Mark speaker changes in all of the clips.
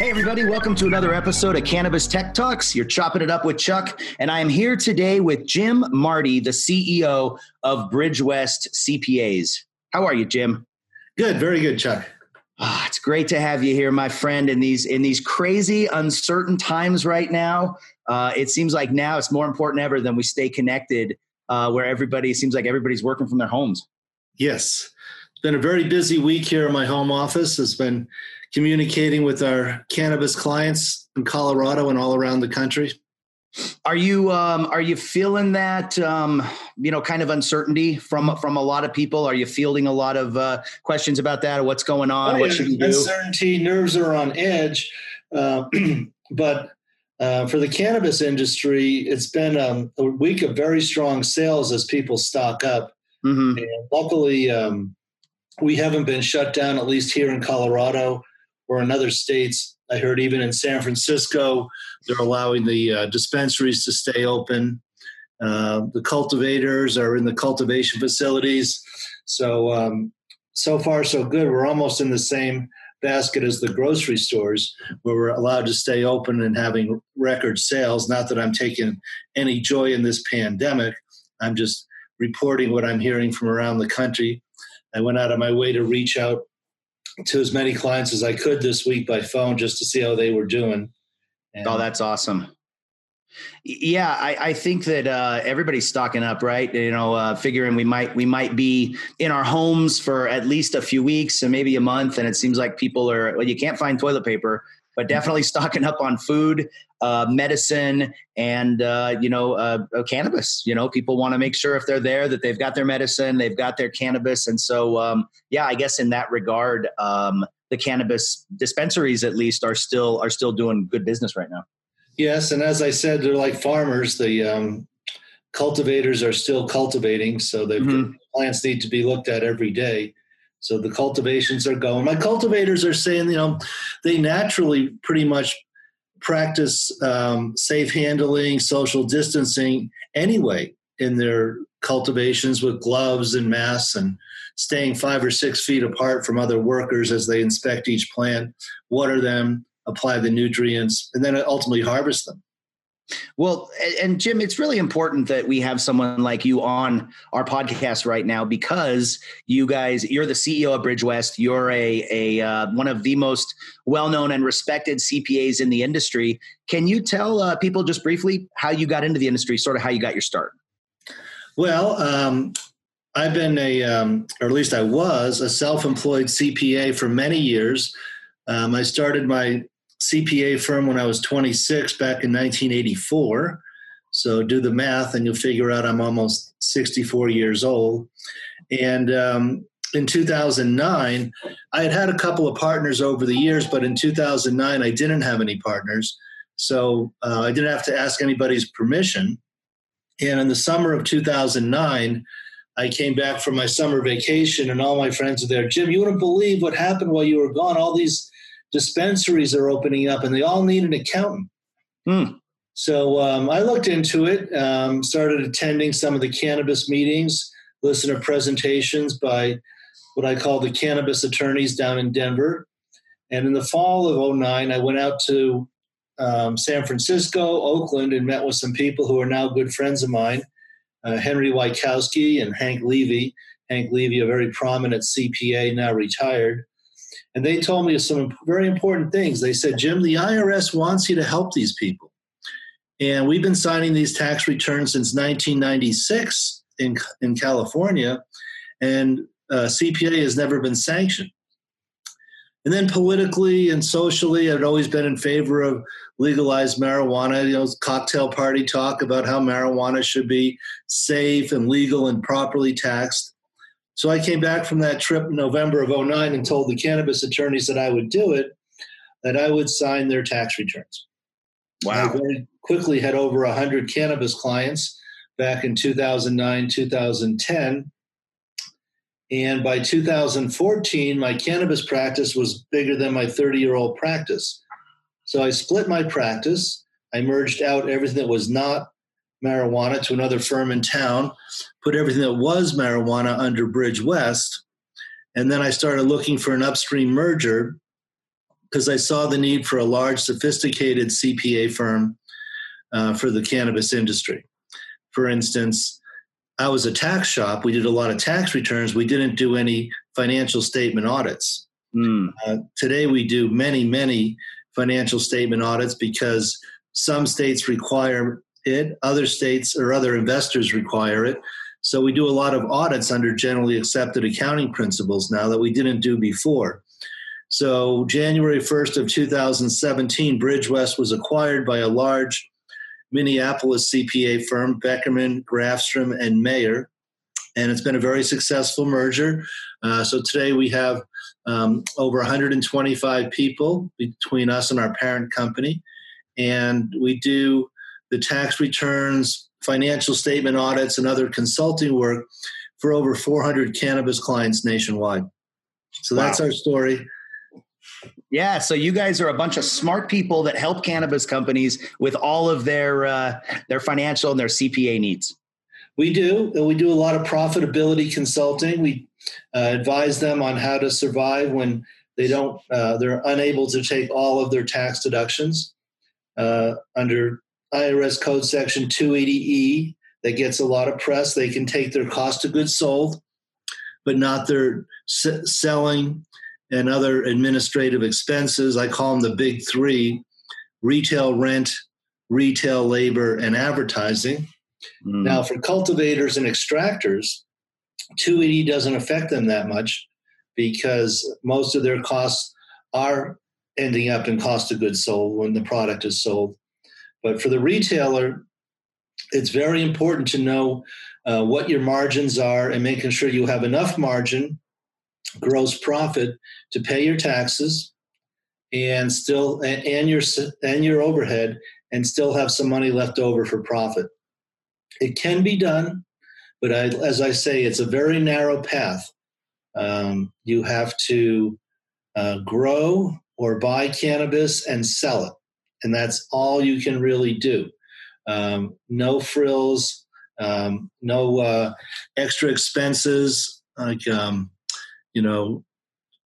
Speaker 1: Hey, everybody, welcome to another episode of Cannabis Tech Talks. You're chopping it up with Chuck, and I am here today with Jim Marty, the CEO of Bridgewest CPAs. How are you, Jim?
Speaker 2: Good, very good, Chuck.
Speaker 1: Oh, it's great to have you here, my friend. In these in these crazy, uncertain times right now, uh, it seems like now it's more important ever than we stay connected, uh, where everybody seems like everybody's working from their homes.
Speaker 2: Yes, been a very busy week here in my home office. It's been communicating with our cannabis clients in Colorado and all around the country.
Speaker 1: Are you um, are you feeling that um, you know kind of uncertainty from from a lot of people? Are you fielding a lot of uh, questions about that? What's going on?
Speaker 2: Oh,
Speaker 1: what should we do?
Speaker 2: Uncertainty, nerves are on edge. Uh, but uh, for the cannabis industry, it's been um, a week of very strong sales as people stock up.
Speaker 1: Mm-hmm.
Speaker 2: And luckily, um, we haven't been shut down, at least here in Colorado or in other states. I heard even in San Francisco, they're allowing the uh, dispensaries to stay open. Uh, the cultivators are in the cultivation facilities. So, um, so far, so good. We're almost in the same basket as the grocery stores where we're allowed to stay open and having record sales. Not that I'm taking any joy in this pandemic, I'm just reporting what I'm hearing from around the country. I went out of my way to reach out to as many clients as I could this week by phone just to see how they were doing.
Speaker 1: And oh, that's awesome. Yeah, I, I think that uh, everybody's stocking up, right? You know, uh, figuring we might we might be in our homes for at least a few weeks and maybe a month, and it seems like people are. Well, you can't find toilet paper, but definitely stocking up on food, uh, medicine, and uh, you know, uh, uh, cannabis. You know, people want to make sure if they're there that they've got their medicine, they've got their cannabis, and so um, yeah, I guess in that regard, um, the cannabis dispensaries at least are still are still doing good business right now.
Speaker 2: Yes, and as I said, they're like farmers. The um, cultivators are still cultivating, so the mm-hmm. plants need to be looked at every day. So the cultivations are going. My cultivators are saying, you know, they naturally pretty much practice um, safe handling, social distancing anyway in their cultivations with gloves and masks and staying five or six feet apart from other workers as they inspect each plant, water them, apply the nutrients, and then ultimately harvest them.
Speaker 1: Well, and Jim, it's really important that we have someone like you on our podcast right now because you guys, you're the CEO of Bridgewest. You're a, a uh, one of the most well-known and respected CPAs in the industry. Can you tell uh, people just briefly how you got into the industry, sort of how you got your start?
Speaker 2: Well, um, I've been a, um, or at least I was, a self-employed CPA for many years. Um, I started my CPA firm when I was 26 back in 1984. So do the math and you'll figure out I'm almost 64 years old. And um, in 2009, I had had a couple of partners over the years, but in 2009, I didn't have any partners. So uh, I didn't have to ask anybody's permission. And in the summer of 2009, I came back from my summer vacation and all my friends were there. Jim, you wouldn't believe what happened while you were gone. All these dispensaries are opening up and they all need an accountant.
Speaker 1: Hmm.
Speaker 2: So um, I looked into it, um, started attending some of the cannabis meetings, listened to presentations by what I call the cannabis attorneys down in Denver. And in the fall of 09, I went out to um, San Francisco, Oakland, and met with some people who are now good friends of mine uh, Henry Wykowski and Hank Levy. Hank Levy, a very prominent CPA, now retired. And they told me some very important things. They said, Jim, the IRS wants you to help these people. And we've been signing these tax returns since 1996 in, in California, and uh, CPA has never been sanctioned. And then politically and socially, I've always been in favor of legalized marijuana. You know, cocktail party talk about how marijuana should be safe and legal and properly taxed. So I came back from that trip in November of 09 and told the cannabis attorneys that I would do it, that I would sign their tax returns.
Speaker 1: Wow.
Speaker 2: I very quickly had over 100 cannabis clients back in 2009, 2010. And by 2014, my cannabis practice was bigger than my 30 year old practice. So I split my practice. I merged out everything that was not marijuana to another firm in town, put everything that was marijuana under Bridge West. And then I started looking for an upstream merger because I saw the need for a large, sophisticated CPA firm uh, for the cannabis industry. For instance, I was a tax shop. We did a lot of tax returns. We didn't do any financial statement audits. Mm. Uh, today, we do many, many financial statement audits because some states require it, other states or other investors require it. So we do a lot of audits under generally accepted accounting principles now that we didn't do before. So January 1st of 2017, Bridgewest was acquired by a large Minneapolis CPA firm, Beckerman, Grafstrom, and Mayer. And it's been a very successful merger. Uh, so today we have um, over 125 people between us and our parent company. And we do the tax returns, financial statement audits, and other consulting work for over 400 cannabis clients nationwide. So that's wow. our story.
Speaker 1: Yeah, so you guys are a bunch of smart people that help cannabis companies with all of their uh, their financial and their CPA needs.
Speaker 2: We do. We do a lot of profitability consulting. We uh, advise them on how to survive when they don't. Uh, they're unable to take all of their tax deductions uh, under IRS Code Section 280E. That gets a lot of press. They can take their cost of goods sold, but not their s- selling and other administrative expenses. I call them the big three retail rent, retail labor, and advertising. Mm. Now, for cultivators and extractors, 280 doesn't affect them that much because most of their costs are ending up in cost of goods sold when the product is sold. But for the retailer, it's very important to know uh, what your margins are and making sure you have enough margin gross profit to pay your taxes and still and your and your overhead and still have some money left over for profit. It can be done, but I, as I say, it's a very narrow path. Um, you have to uh, grow or buy cannabis and sell it, and that's all you can really do. Um, no frills, um, no uh, extra expenses like um, you know,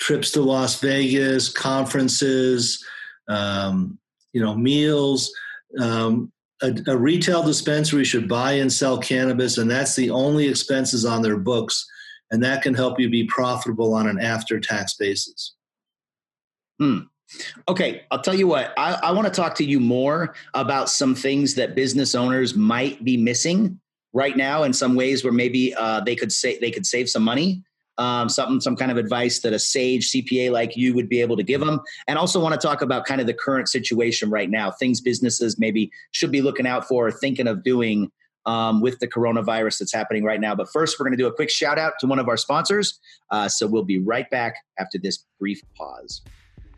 Speaker 2: trips to Las Vegas, conferences, um, you know, meals. Um, a, a, retail dispensary should buy and sell cannabis, and that's the only expenses on their books, and that can help you be profitable on an after-tax basis.
Speaker 1: Hmm. Okay, I'll tell you what. I, I want to talk to you more about some things that business owners might be missing right now in some ways where maybe uh, they could say they could save some money um, something, some kind of advice that a sage CPA like you would be able to give them. And also want to talk about kind of the current situation right now, things businesses maybe should be looking out for, or thinking of doing um, with the coronavirus that's happening right now. But first, we're going to do a quick shout out to one of our sponsors. Uh, so we'll be right back after this brief pause.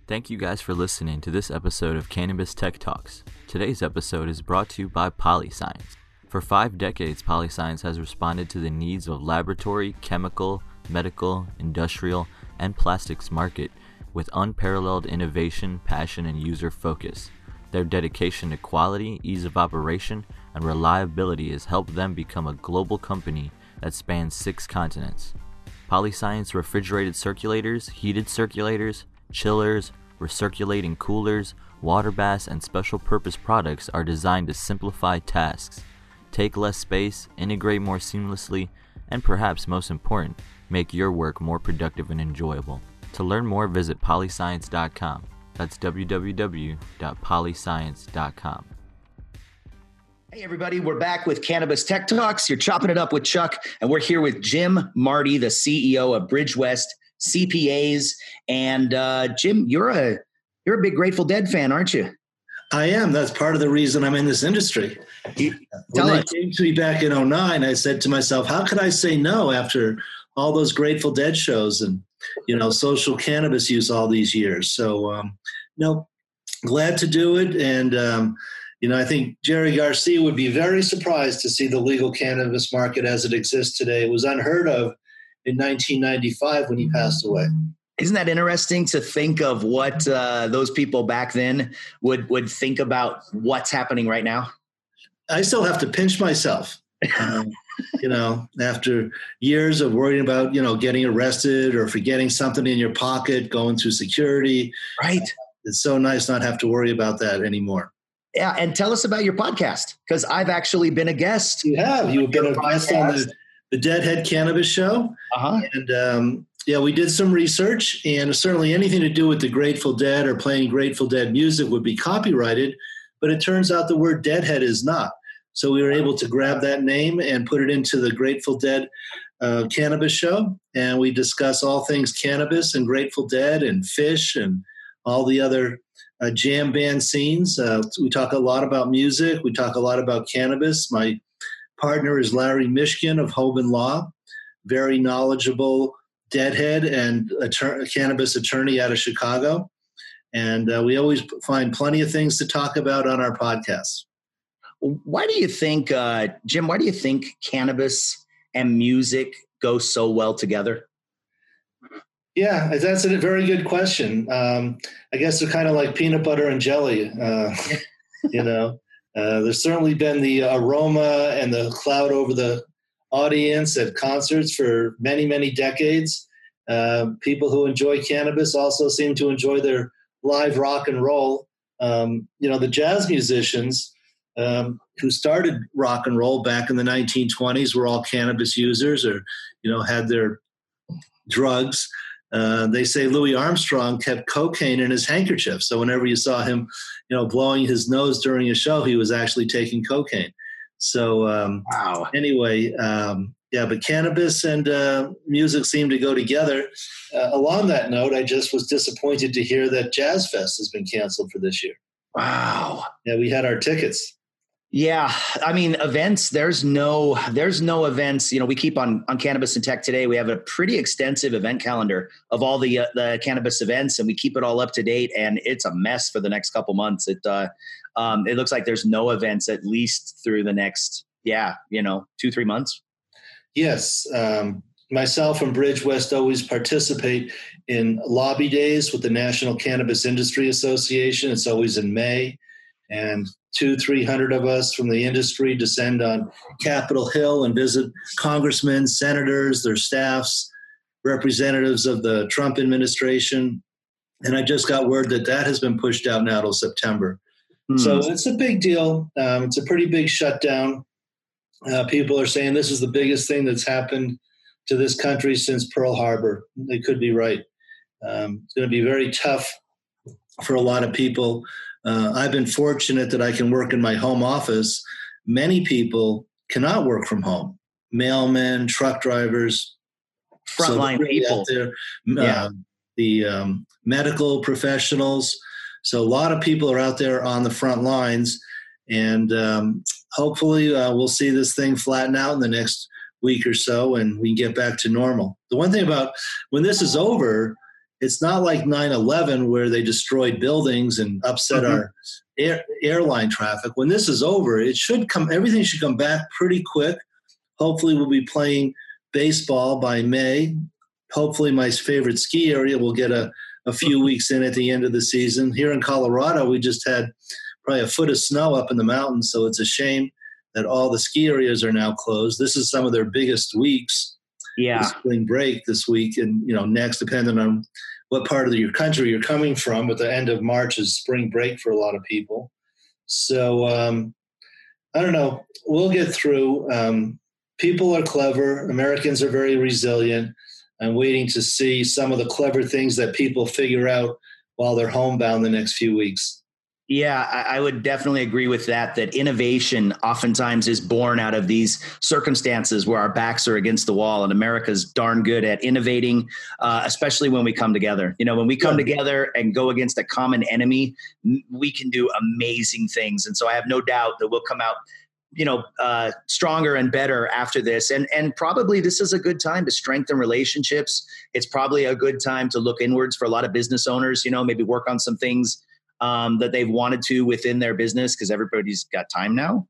Speaker 3: Thank you guys for listening to this episode of Cannabis Tech Talks. Today's episode is brought to you by Polyscience. For five decades, Polyscience has responded to the needs of laboratory, chemical, medical, industrial, and plastics market with unparalleled innovation, passion, and user focus. Their dedication to quality, ease of operation, and reliability has helped them become a global company that spans six continents. Polyscience refrigerated circulators, heated circulators, chillers, recirculating coolers, water baths, and special purpose products are designed to simplify tasks, take less space, integrate more seamlessly, and perhaps most important, make your work more productive and enjoyable. To learn more, visit polyscience.com. That's www.polyscience.com.
Speaker 1: Hey, everybody, we're back with Cannabis Tech Talks. You're chopping it up with Chuck, and we're here with Jim Marty, the CEO of Bridgewest CPAs. And uh, Jim, you're a you're a big Grateful Dead fan, aren't you?
Speaker 2: I am. That's part of the reason I'm in this industry. When they came to me back in 09, I said to myself, how could I say no after all those Grateful Dead shows and you know social cannabis use all these years. So um, no, glad to do it, and um, you know I think Jerry Garcia would be very surprised to see the legal cannabis market as it exists today. It was unheard of in 1995 when he passed away.
Speaker 1: Isn't that interesting to think of what uh, those people back then would would think about what's happening right now?
Speaker 2: I still have to pinch myself Um, you know, after years of worrying about, you know, getting arrested or forgetting something in your pocket, going through security.
Speaker 1: Right.
Speaker 2: It's so nice not have to worry about that anymore.
Speaker 1: Yeah, and tell us about your podcast because I've actually been a guest.
Speaker 2: You have. You've been a guest on the, the Deadhead Cannabis Show.
Speaker 1: Uh-huh.
Speaker 2: And um, yeah, we did some research, and certainly anything to do with the Grateful Dead or playing Grateful Dead music would be copyrighted. But it turns out the word Deadhead is not. So we were able to grab that name and put it into the Grateful Dead uh, Cannabis Show, and we discuss all things cannabis and Grateful Dead and Phish and all the other uh, jam band scenes. Uh, we talk a lot about music. We talk a lot about cannabis. My partner is Larry Mishkin of Hoban Law, very knowledgeable deadhead and a cannabis attorney out of Chicago. And uh, we always find plenty of things to talk about on our podcast.
Speaker 1: Why do you think, uh, Jim, why do you think cannabis and music go so well together?
Speaker 2: Yeah, that's a very good question. Um, I guess they're kind of like peanut butter and jelly. Uh, you know, uh, there's certainly been the aroma and the cloud over the audience at concerts for many, many decades. Uh, people who enjoy cannabis also seem to enjoy their live rock and roll. Um, you know, the jazz musicians um, who started rock and roll back in the 1920s were all cannabis users or, you know, had their drugs. Uh, they say Louis Armstrong kept cocaine in his handkerchief. So whenever you saw him, you know, blowing his nose during a show, he was actually taking cocaine. So um,
Speaker 1: wow.
Speaker 2: Anyway, um, yeah, but cannabis and uh, music seem to go together. Uh, along that note, I just was disappointed to hear that Jazz Fest has been canceled for this year.
Speaker 1: Wow.
Speaker 2: Yeah, we had our tickets.
Speaker 1: Yeah, I mean events. There's no there's no events. You know, we keep on on cannabis and tech today. We have a pretty extensive event calendar of all the uh, the cannabis events, and we keep it all up to date. And it's a mess for the next couple months. It uh, um, it looks like there's no events at least through the next yeah you know two three months.
Speaker 2: Yes, um, myself and Bridge West always participate in lobby days with the National Cannabis Industry Association. It's always in May and two, three hundred of us from the industry descend on Capitol Hill and visit congressmen, senators, their staffs, representatives of the Trump administration. And I just got word that that has been pushed out now till September. Hmm. So it's a big deal. Um, it's a pretty big shutdown. Uh, people are saying this is the biggest thing that's happened to this country since Pearl Harbor. They could be right. Um, it's going to be very tough for a lot of people uh, I've been fortunate that I can work in my home office. Many people cannot work from home. Mailmen, truck drivers,
Speaker 1: frontline so people,
Speaker 2: there, yeah. Uh, the um, medical professionals. So a lot of people are out there on the front lines, and um, hopefully uh, we'll see this thing flatten out in the next week or so, and we can get back to normal. The one thing about when this is over, it's not like 9-11 where they destroyed buildings and upset mm-hmm. our air, airline traffic. When this is over it should come everything should come back pretty quick. Hopefully we'll be playing baseball by may. Hopefully my favorite ski area will get a, a few mm-hmm. weeks in at the end of the season. Here in colorado we just had probably a foot of snow up in the mountains so it's a shame that all the ski areas are now closed. This is some of their biggest weeks
Speaker 1: yeah.
Speaker 2: Spring break this week and you know next depending on what part of your country you're coming from but the end of march is spring break for a lot of people. So um, i don't know. We'll get through. Um, people are clever. Americans are very resilient. I'm waiting to see some of the clever things that people figure out while they're homebound the next few weeks
Speaker 1: yeah, I, would definitely agree with that. That innovation oftentimes is born out of these circumstances where our backs are against the wall, and America's darn good at innovating, uh, especially when we come together. You know, when we come together and go against a common enemy, we can do amazing things. And so I have no doubt that we'll come out you know uh, stronger and better after this and and probably this is a good time to strengthen relationships it's probably a good time to look inwards for a lot of business owners you know maybe work on some things um, that they've wanted to within their business because everybody's got time now.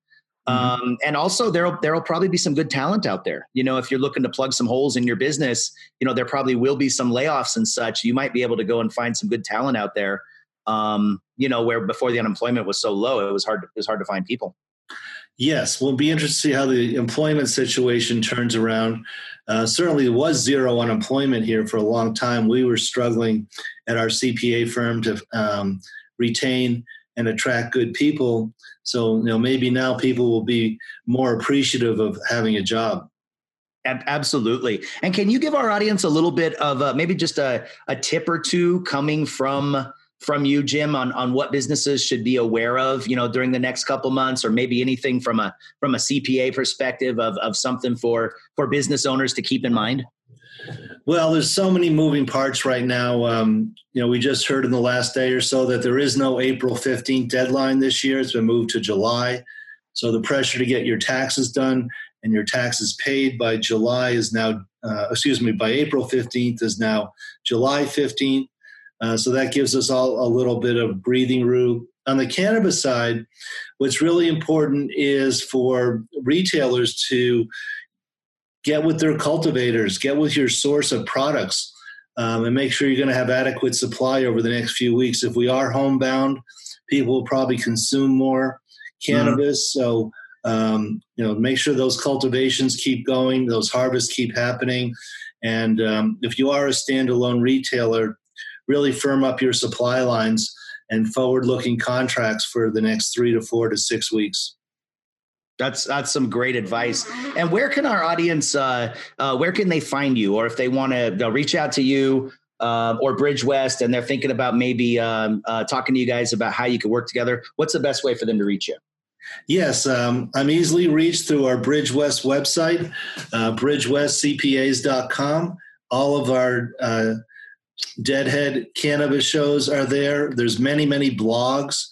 Speaker 1: Mm-hmm. Um, and also there'll there'll probably be some good talent out there. You know, if you're looking to plug some holes in your business, you know, there probably will be some layoffs and such. You might be able to go and find some good talent out there. Um, you know, where before the unemployment was so low, it was hard to, it was hard to find people.
Speaker 2: Yes, we'll be interested to see how the employment situation turns around. Uh, certainly, was zero unemployment here for a long time. We were struggling at our CPA firm to um, retain and attract good people. So, you know, maybe now people will be more appreciative of having a job.
Speaker 1: Absolutely. And can you give our audience a little bit of uh, maybe just a, a tip or two coming from from you, Jim, on on what businesses should be aware of, you know, during the next couple months, or maybe anything from a from a CPA perspective of of something for for business owners to keep in mind?
Speaker 2: Well, there's so many moving parts right now. Um, you know, we just heard in the last day or so that there is no April 15th deadline this year. It's been moved to July. So the pressure to get your taxes done and your taxes paid by July is now, uh, excuse me, by April 15th is now July 15th. Uh, so that gives us all a little bit of breathing room. On the cannabis side, what's really important is for retailers to get with their cultivators, get with your source of products, um, and make sure you're going to have adequate supply over the next few weeks. If we are homebound, people will probably consume more cannabis. Mm-hmm. So, um, you know, make sure those cultivations keep going, those harvests keep happening. And um, if you are a standalone retailer, really firm up your supply lines and forward looking contracts for the next three to four to six weeks.
Speaker 1: That's that's some great advice. And where can our audience, uh, uh, where can they find you, or if they want to reach out to you uh, or Bridge West, and they're thinking about maybe um, uh, talking to you guys about how you could work together, what's the best way for them to reach you?
Speaker 2: Yes, um, I'm easily reached through our Bridge West website, uh, bridgewestcpas.com. All of our uh, Deadhead cannabis shows are there. There's many, many blogs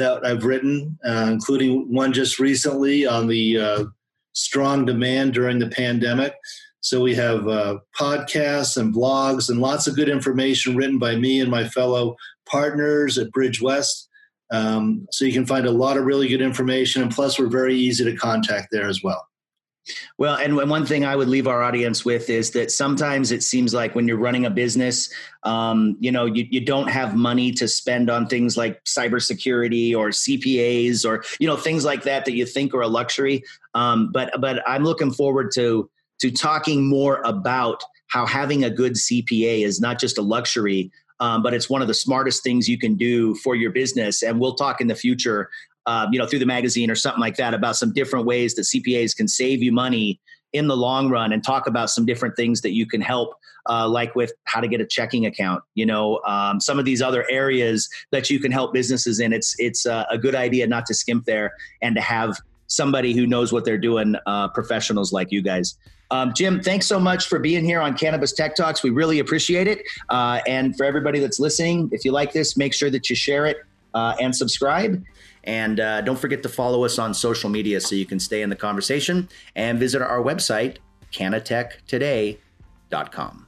Speaker 2: that I've written, uh, including one just recently on the uh, strong demand during the pandemic. So we have uh, podcasts and blogs and lots of good information written by me and my fellow partners at Bridge West. Um, so you can find a lot of really good information, and plus we're very easy to contact there as well.
Speaker 1: Well, and one thing I would leave our audience with is that sometimes it seems like when you're running a business, um, you know, you, you don't have money to spend on things like cybersecurity or CPAs or you know things like that that you think are a luxury. Um, but but I'm looking forward to to talking more about how having a good CPA is not just a luxury, um, but it's one of the smartest things you can do for your business. And we'll talk in the future uh, you know, through the magazine or something like that about some different ways that CPAs can save you money in the long run and talk about some different things that you can help uh, like with how to get a checking account you know um, some of these other areas that you can help businesses in it's it's uh, a good idea not to skimp there and to have somebody who knows what they're doing uh, professionals like you guys um, Jim, thanks so much for being here on Cannabis Tech Talks. We really appreciate it. Uh, and for everybody that's listening, if you like this, make sure that you share it uh, and subscribe. And uh, don't forget to follow us on social media so you can stay in the conversation and visit our website, cannatechtoday.com.